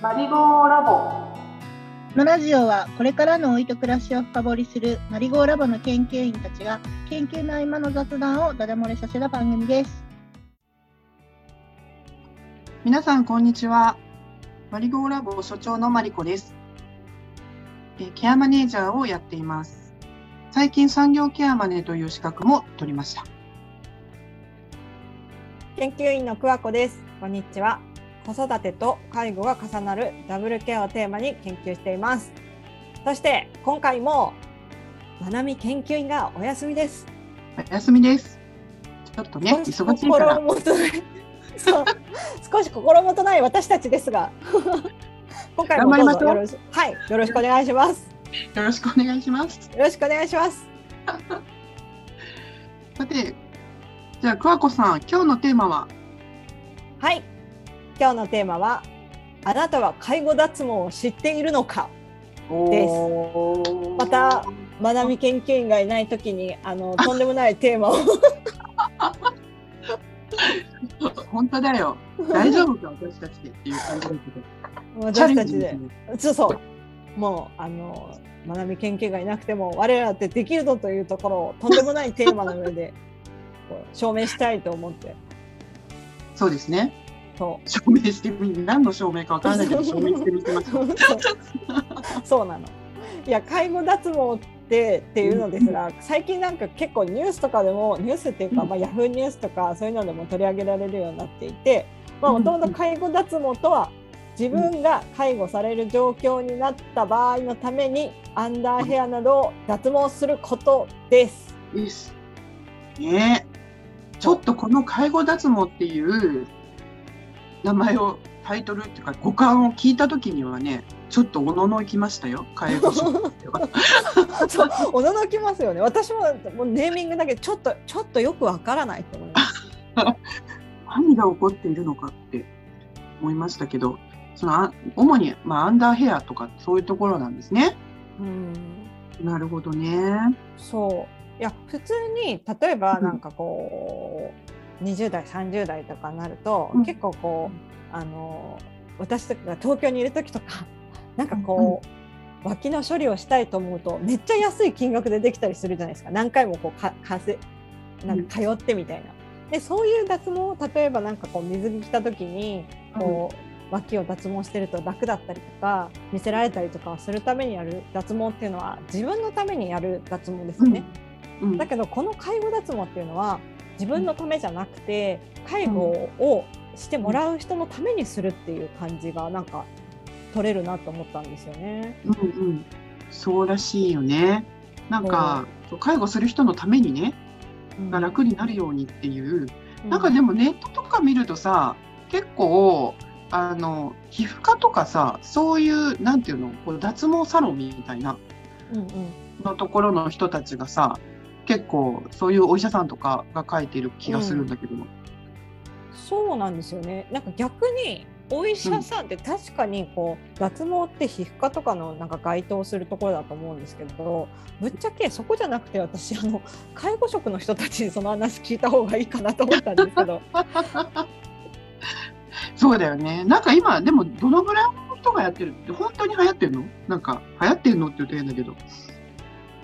マリゴーラボこのラジオはこれからの老いと暮らしを深掘りするマリゴーラボの研究員たちが研究の合間の雑談をダダ漏れさせた番組です。皆さんこんにちはマリゴーラボ所長のマリコですえーケアマネージャーをやっています最近産業ケアマネという資格も取りました研究員の桑子です。こんにちは。子育てと介護が重なるダブルケアをテーマに研究しています。そして今回もまなみ研究員がお休みです。お休みですちょっとね少忙しいから心もとない。そう、少し心もとない私たちですが、今回もどうぞよろしはいよろしくお願いします。よろしくお願いしますよろしくお願いします。さてじゃあ桑子さん今日のテーマは？はい。今日のテーマはあなたは介護脱毛を知っているのか。です。またまなみ研究員がいないときにあのとんでもないテーマを。本当だよ。大丈夫か私たちでっていう感じだ私たちで。そうそう。もうあのまなみ研究がいなくても我らってできるぞというところをとんでもないテーマの上で 証明したいと思って。そうですねそ証明してみ何の証明かわからないけど証明してみてますうそうなの。いや介護脱毛ってっていうのですが最近なんか結構ニュースとかでもニュースっていうか、まあ、ヤフーニュースとかそういうのでも取り上げられるようになっていてもともと介護脱毛とは自分が介護される状況になった場合のためにアンダーヘアなどを脱毛することです。です。ねえちょっとこの介護脱毛っていう名前をタイトルっていうか五感を聞いた時にはねちょっとおののきましたよ介護職おののきますよね。私ももうネーミングだけちょっとちょっとよくわからないと思います。何が起こっているのかって思いましたけどそのあ主に、まあ、アンダーヘアとかそういうところなんですね。うん。なるほどね。そういや普通に例えばなんかこう、20代30代とかになると、うん。結構こうあの私とかが東京にいる時とか なんかこう、脇の処理をしたいと思うとめっちゃ安い金額でできたりするじゃないですか。何回もこうかかせなんか通ってみたいな。でそういう脱毛を例えばなんかこう水着着た時にこう、脇を脱毛してると楽だったりとか見せられたりとかするためにやる脱毛っていうのは自分のためにやる脱毛ですよね。うん。だけどこの介護脱毛っていうのは自分のためじゃなくて介護をしてもらう人のためにするっていう感じがなんか取れるなと思ったんですよね。うんうん、そうらしいよね。なんか、介護する人のためにね、が楽になるようにっていう、なんかでもネットとか見るとさ、結構、あの皮膚科とかさ、そういう、なんていうの、こう脱毛サロンみたいなうんうん。のところの人たちがさ、結構そういうお医者さんとかが書いてる気がするんだけども。そうなんですよね。なんか逆にお医者さんって確かにこう脱毛って皮膚科とかのなんか該当するところだと思うんですけどぶっちゃけそこじゃなくて私あの介護職の人たちにその話聞いた方がいいかなと思ったんですけど そうだよね。なんか今、でもどのぐらいの人がやってるって、本当に流行ってるの？なんか、流行ってるのって言うと変だけど。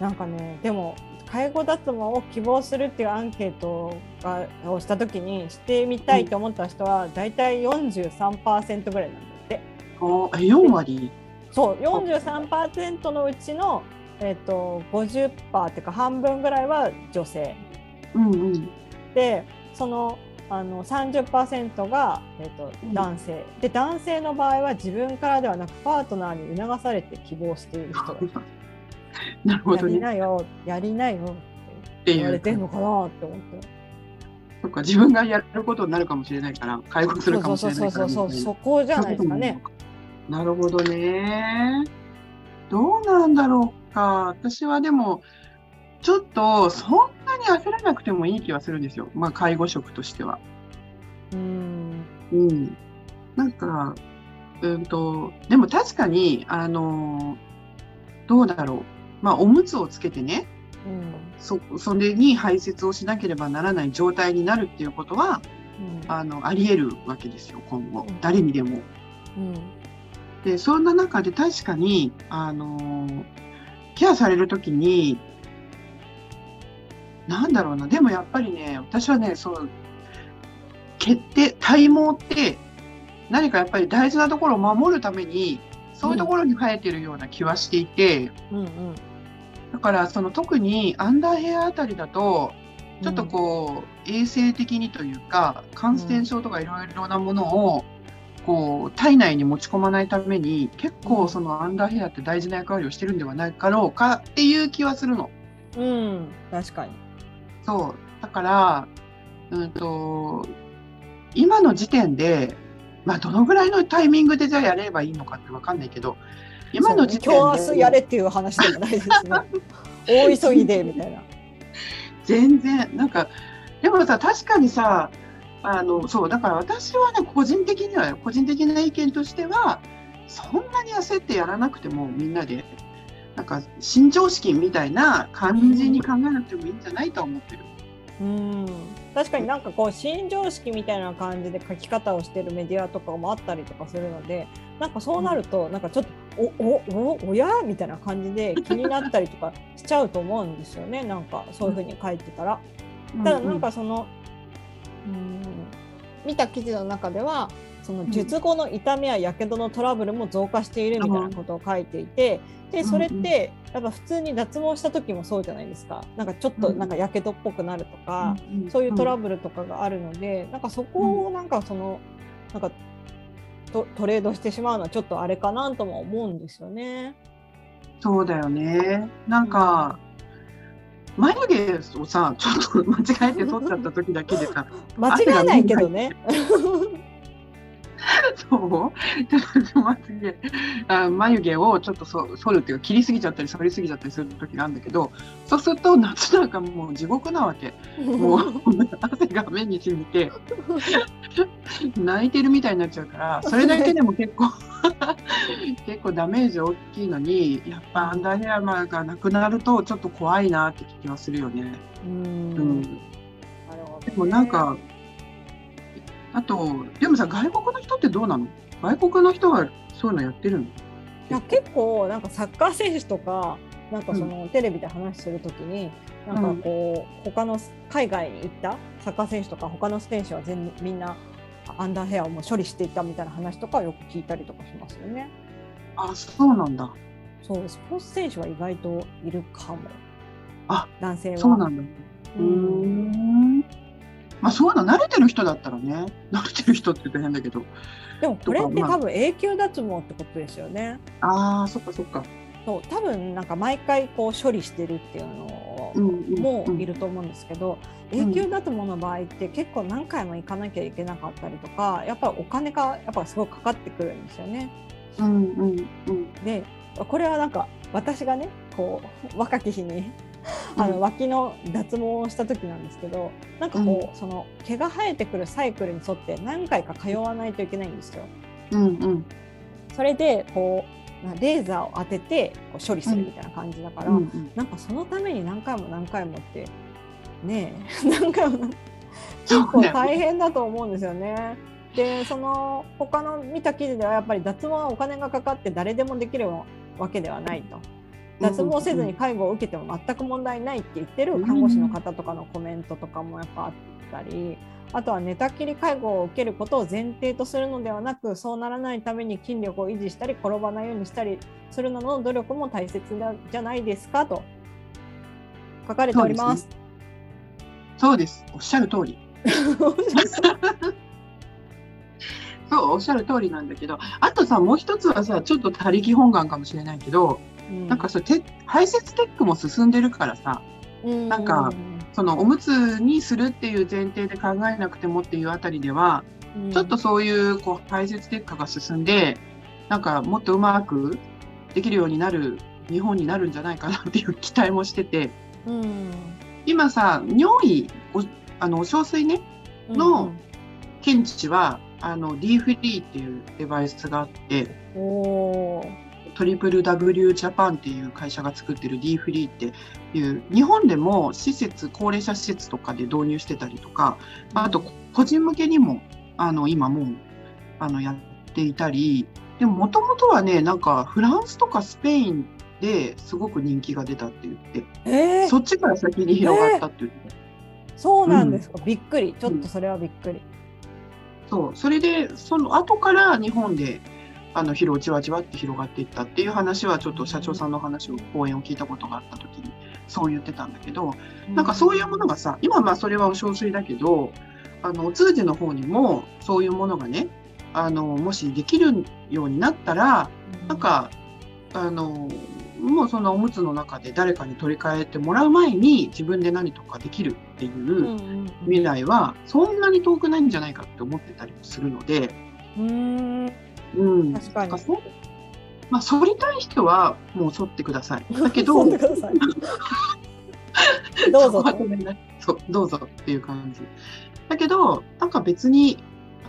なんかねでも介護脱毛を希望するっていうアンケートがをした時にしてみたいと思った人は大体43%ぐらいなんだって。おえ4割？そう43%のうちの、えっと50%っていうか半分ぐらいは女性。うんうん。でそのあの30%が、えっとうん。男性。で男性の場合は自分からではなくパートナーに促されて希望している人がいる なるほどね。やりなよやりなよって言われてんのかなって思って。そっか自分がやることになるかもしれないから介護するかもしれないからそうそうみたいなそうそこじゃないですかね。なるほどね。どうなんだろうか。私はでもちょっとそんなに焦らなくてもいい気はするんですよ。まあ介護職としては。うんうん。なんかうんとでも確かにあのどうだろう。まあおむつをつけてね。うん。そそれに排泄をしなければならない状態になるっていうことはうん。あのあり得るわけですよ今後。うん。誰にでも。うん。でそんな中で確かにあのケアされる時になんだろうなでもやっぱりね私はねそう決定体毛って何かやっぱり大事なところを守るためにそういうところに生えてるような気はしていて、うんうんだからその特にアンダーヘアあたりだとちょっとこう、衛生的にというか感染症とかいろいろなものをこう体内に持ち込まないために結構そのアンダーヘアって大事な役割をしてるんではないかろうかっていう気はするの。うん、うん、確かに。そうだから、うん、と今の時点で、まあ、どのぐらいのタイミングでじゃあやればいいのかって分かんないけど今の時点今日明日やれっていう話でもないですね。大急ぎでみたいな。全然なんかでもさ確かにさあのそうだから私はね個人的には個人的な意見としてはそんなに焦ってやらなくてもみんなでなんか新常識みたいな感じに考えなくてもいいんじゃないとは思ってる。うん。確かになんかこう新常識みたいな感じで書き方をしてるメディアとかもあったりとかするのでなんかそうなるとなんかちょっとおおおおや？みたいな感じで気になったりとかしちゃうと思うんですよね。なんかそういうふうに書いてたら。ただなんかその、うん、見た記事の中ではその術後の痛みややけどのトラブルも増加しているみたいなことを書いていてでそれってやっぱ普通に脱毛した時もそうじゃないですか。なんかちょっとなんかやけどっぽくなるとか、そういうトラブルとかがあるので、なんかそこをなんかそのなんかトトレードしてしまうのはちょっとあれかなとも思うんですよね。そうだよね。なんか、眉毛をさ、ちょっと間違えて取っちゃった時だけでさ、間違いないけどね。そう。眉毛あ眉毛をちょっとそ剃るっていうか切りすぎちゃったり剃りすぎちゃったりする時があるんだけどそうすると夏なんかもう地獄なわけ。もう汗が目に染みて泣いてるみたいになっちゃうからそれだけでも結構 結構ダメージ大きいのにやっぱアンダーヘアマーがなくなるとちょっと怖いなって気がするよね。うん。うん。でもなんか、あと、でもさ、外国の人ってどうなの？外国の人はそういうのやってるの？いや結構なんかサッカー選手とかなんかそのテレビで話するときに、なんかこう他の海外に行ったサッカー選手とか他の選手は全みんなアンダーヘアをもう処理していたみたいな話とかよく聞いたりとかしますよね。あ、そうなんだ。そうスポーツ選手は意外といるかも。あ男性は。そうなんだ。うん。まあ、そういうの慣れてる人だったらね、慣れてる人って言うと変だけど。でもこれって多分永久脱毛ってことですよね。ああ、そっかそっか。そう多分なんか毎回こう処理してるっていうのもうんいると思うんですけど、ん永久脱毛の場合って結構何回も行かなきゃいけなかったりとかやっぱりお金がやっぱすごいかかってくるんですよね。うんうんうん。でこれはなんか私がねこう若き日にあうんの脇の脱毛をした時なんですけどなんかこう、その毛が生えてくるサイクルに沿って何回か通わないといけないんですよ。うんうんそれでこうなレーザーを当ててこう処理するみたいな感じだから、うんうん。なんかそのために何回も何回もってねえ 何回も結構大変だと思うんですよね。でその他の見た記事ではやっぱり脱毛はお金がかかって誰でもできるわけではないと。脱毛せずに介護を受けても全く問題ないって言ってる看護師の方とかのコメントとかもやっぱあったりあとは寝たきり介護を受けることを前提とするのではなくそうならないために筋力を維持したり転ばないようにしたりするなどの努力も大切だじゃないですかと書かれております。そうです。おっしゃる通り。そう、おっしゃる通りなんだけど、あとさ、もう一つはさ、ちょっと他力本願かもしれないけど、なんかそれて排泄テックも進んでるからさ、なんかそのおむつにするっていう前提で考えなくてもっていうあたりでは、うん。ちょっとそういうこう排泄テックが進んで、なんかもっとうまくできるようになる日本になるんじゃないかなっていう期待もしてて、うん。今さ、尿意、おあのお小水ね、の検知はあの D フリーっていうデバイスがあって、トリプル W ジャパンっていう会社が作ってる D フリーっていう日本でも施設高齢者施設とかで導入してたりとかあと個人向けにもあの今もうあのやっていたりでももともとはねなんかフランスとかスペインですごく人気が出たって言って、えー。そっちから先に広がったって言って、そうなんですか、びっくり。ちょっとそれはびっくり、そう。それでその後から日本であの広じわじわって広がっていったっていう話はちょっと社長さんの話を講演を聞いたことがあった時にそう言ってたんだけどなんかそういうものがさ今まあそれはお小水だけどあのお通じの方にもそういうものがねあのもしできるようになったらなんかあのもうそのおむつの中で誰かに取り替えてもらう前に自分で何とかできるっていううんうん未来はそんなに遠くないんじゃないかって思ってたりもするので、うんうん。うん、確かにまあ、反りたい人はもう反ってください。だけど、どうぞそうどうぞっていう感じ。だけど、なんか別に、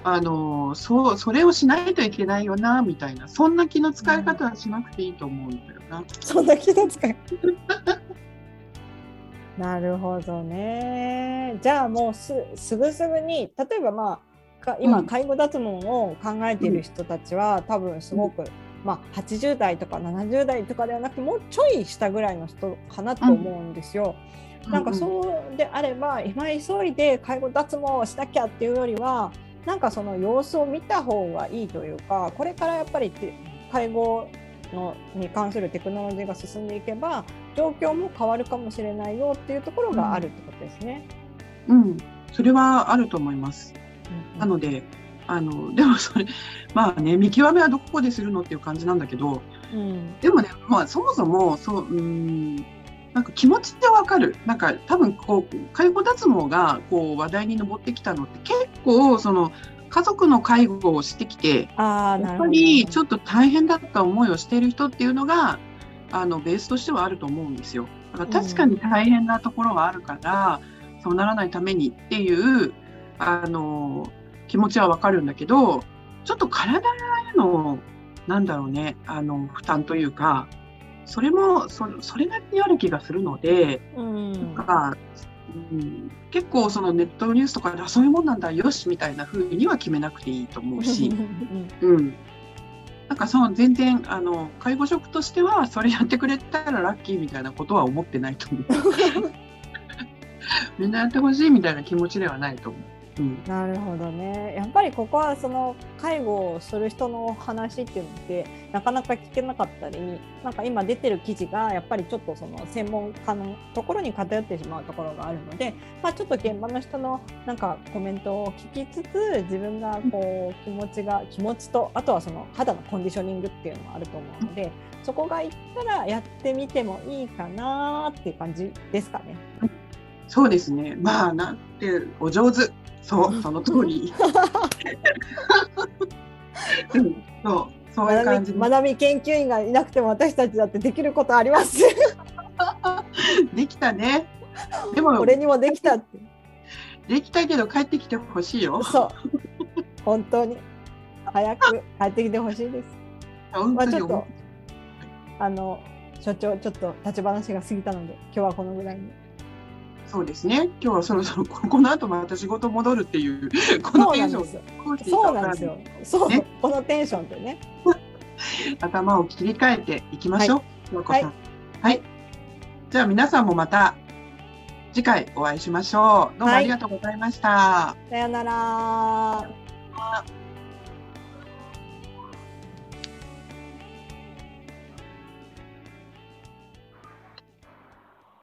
あのそうそれをしないといけないよなみたいなそんな気の使い方はしなくていいと思うんだよな。そんな気の使いなるほどね。じゃあもうすすぐすぐに例えばまあか今うん介護脱毛を考えている人たちは、多分すごく、まあ、80代とか70代とかではなくてもうちょい下ぐらいの人かなと思うんですよ。なんかうそうであれば今急いで介護脱毛をしなきゃっていうよりはなんかその様子を見た方がいいというかこれからやっぱりて介護のに関するテクノロジーが進んでいけば状況も変わるかもしれないよっていうところがあるってことですね。うん、それはあると思います。うんなので、あの でもそれ、まあね、見極めはどこでするのっていう感じなんだけど、うん。でもね、まあ、そもそもそう、うん、なんか気持ちってわかる、なんか多分こう介護脱毛がこう話題に上ってきたのって、結構その家族の介護をしてきて、やっぱりちょっと大変だった思いをしている人っていうのが、あのベースとしてはあると思うんですよ。だから確かに大変なところがあるから、そうならないためにっていうあの気持ちはわかるんだけど、ちょっと体へのなんだろうねあの負担というか、それもそそれなりにある気がするので、うんなんかうん、結構そのネットニュースとかであそういうもんなんだよしみたいな風には決めなくていいと思うし。うん、なんかその全然あの介護職としてはそれやってくれたらラッキーみたいなことは思ってないと思う。みんなやってほしいみたいな気持ちではないと思う。うん、なるほどねやっぱりここはその介護をする人の話っていうのってなかなか聞けなかったりなんか今出てる記事がやっぱりちょっとその専門家のところに偏ってしまうところがあるので、まあ、ちょっと現場の人のなんかコメントを聞きつつ自分がこう気持ちが気持ちとあとはその肌のコンディショニングっていうのもあると思うのでそこがいったらやってみてもいいかなっていう感じですかね。そうですね。まあなんてお上手。そうその通り。うん、そうそういう感じ学び研究員がいなくても私たちだってできることあります。できたね。でも俺にもできたって。できたけど帰ってきてほしいよ。そう。本当に。早く帰ってきてほしいです。まあちょっと、あの、所長、ちょっと立ち話が過ぎたので、今日はこのぐらいに。そうですね。今日はそろそろこ この後また仕事戻るっていう このテンションそうなんですよ。そう、ねこのテンションでね。頭を切り替えていきましょう。ようこさん。ははい。じゃあ皆さんもまた次回お会いしましょう。どうもありがとうございました。さよなら。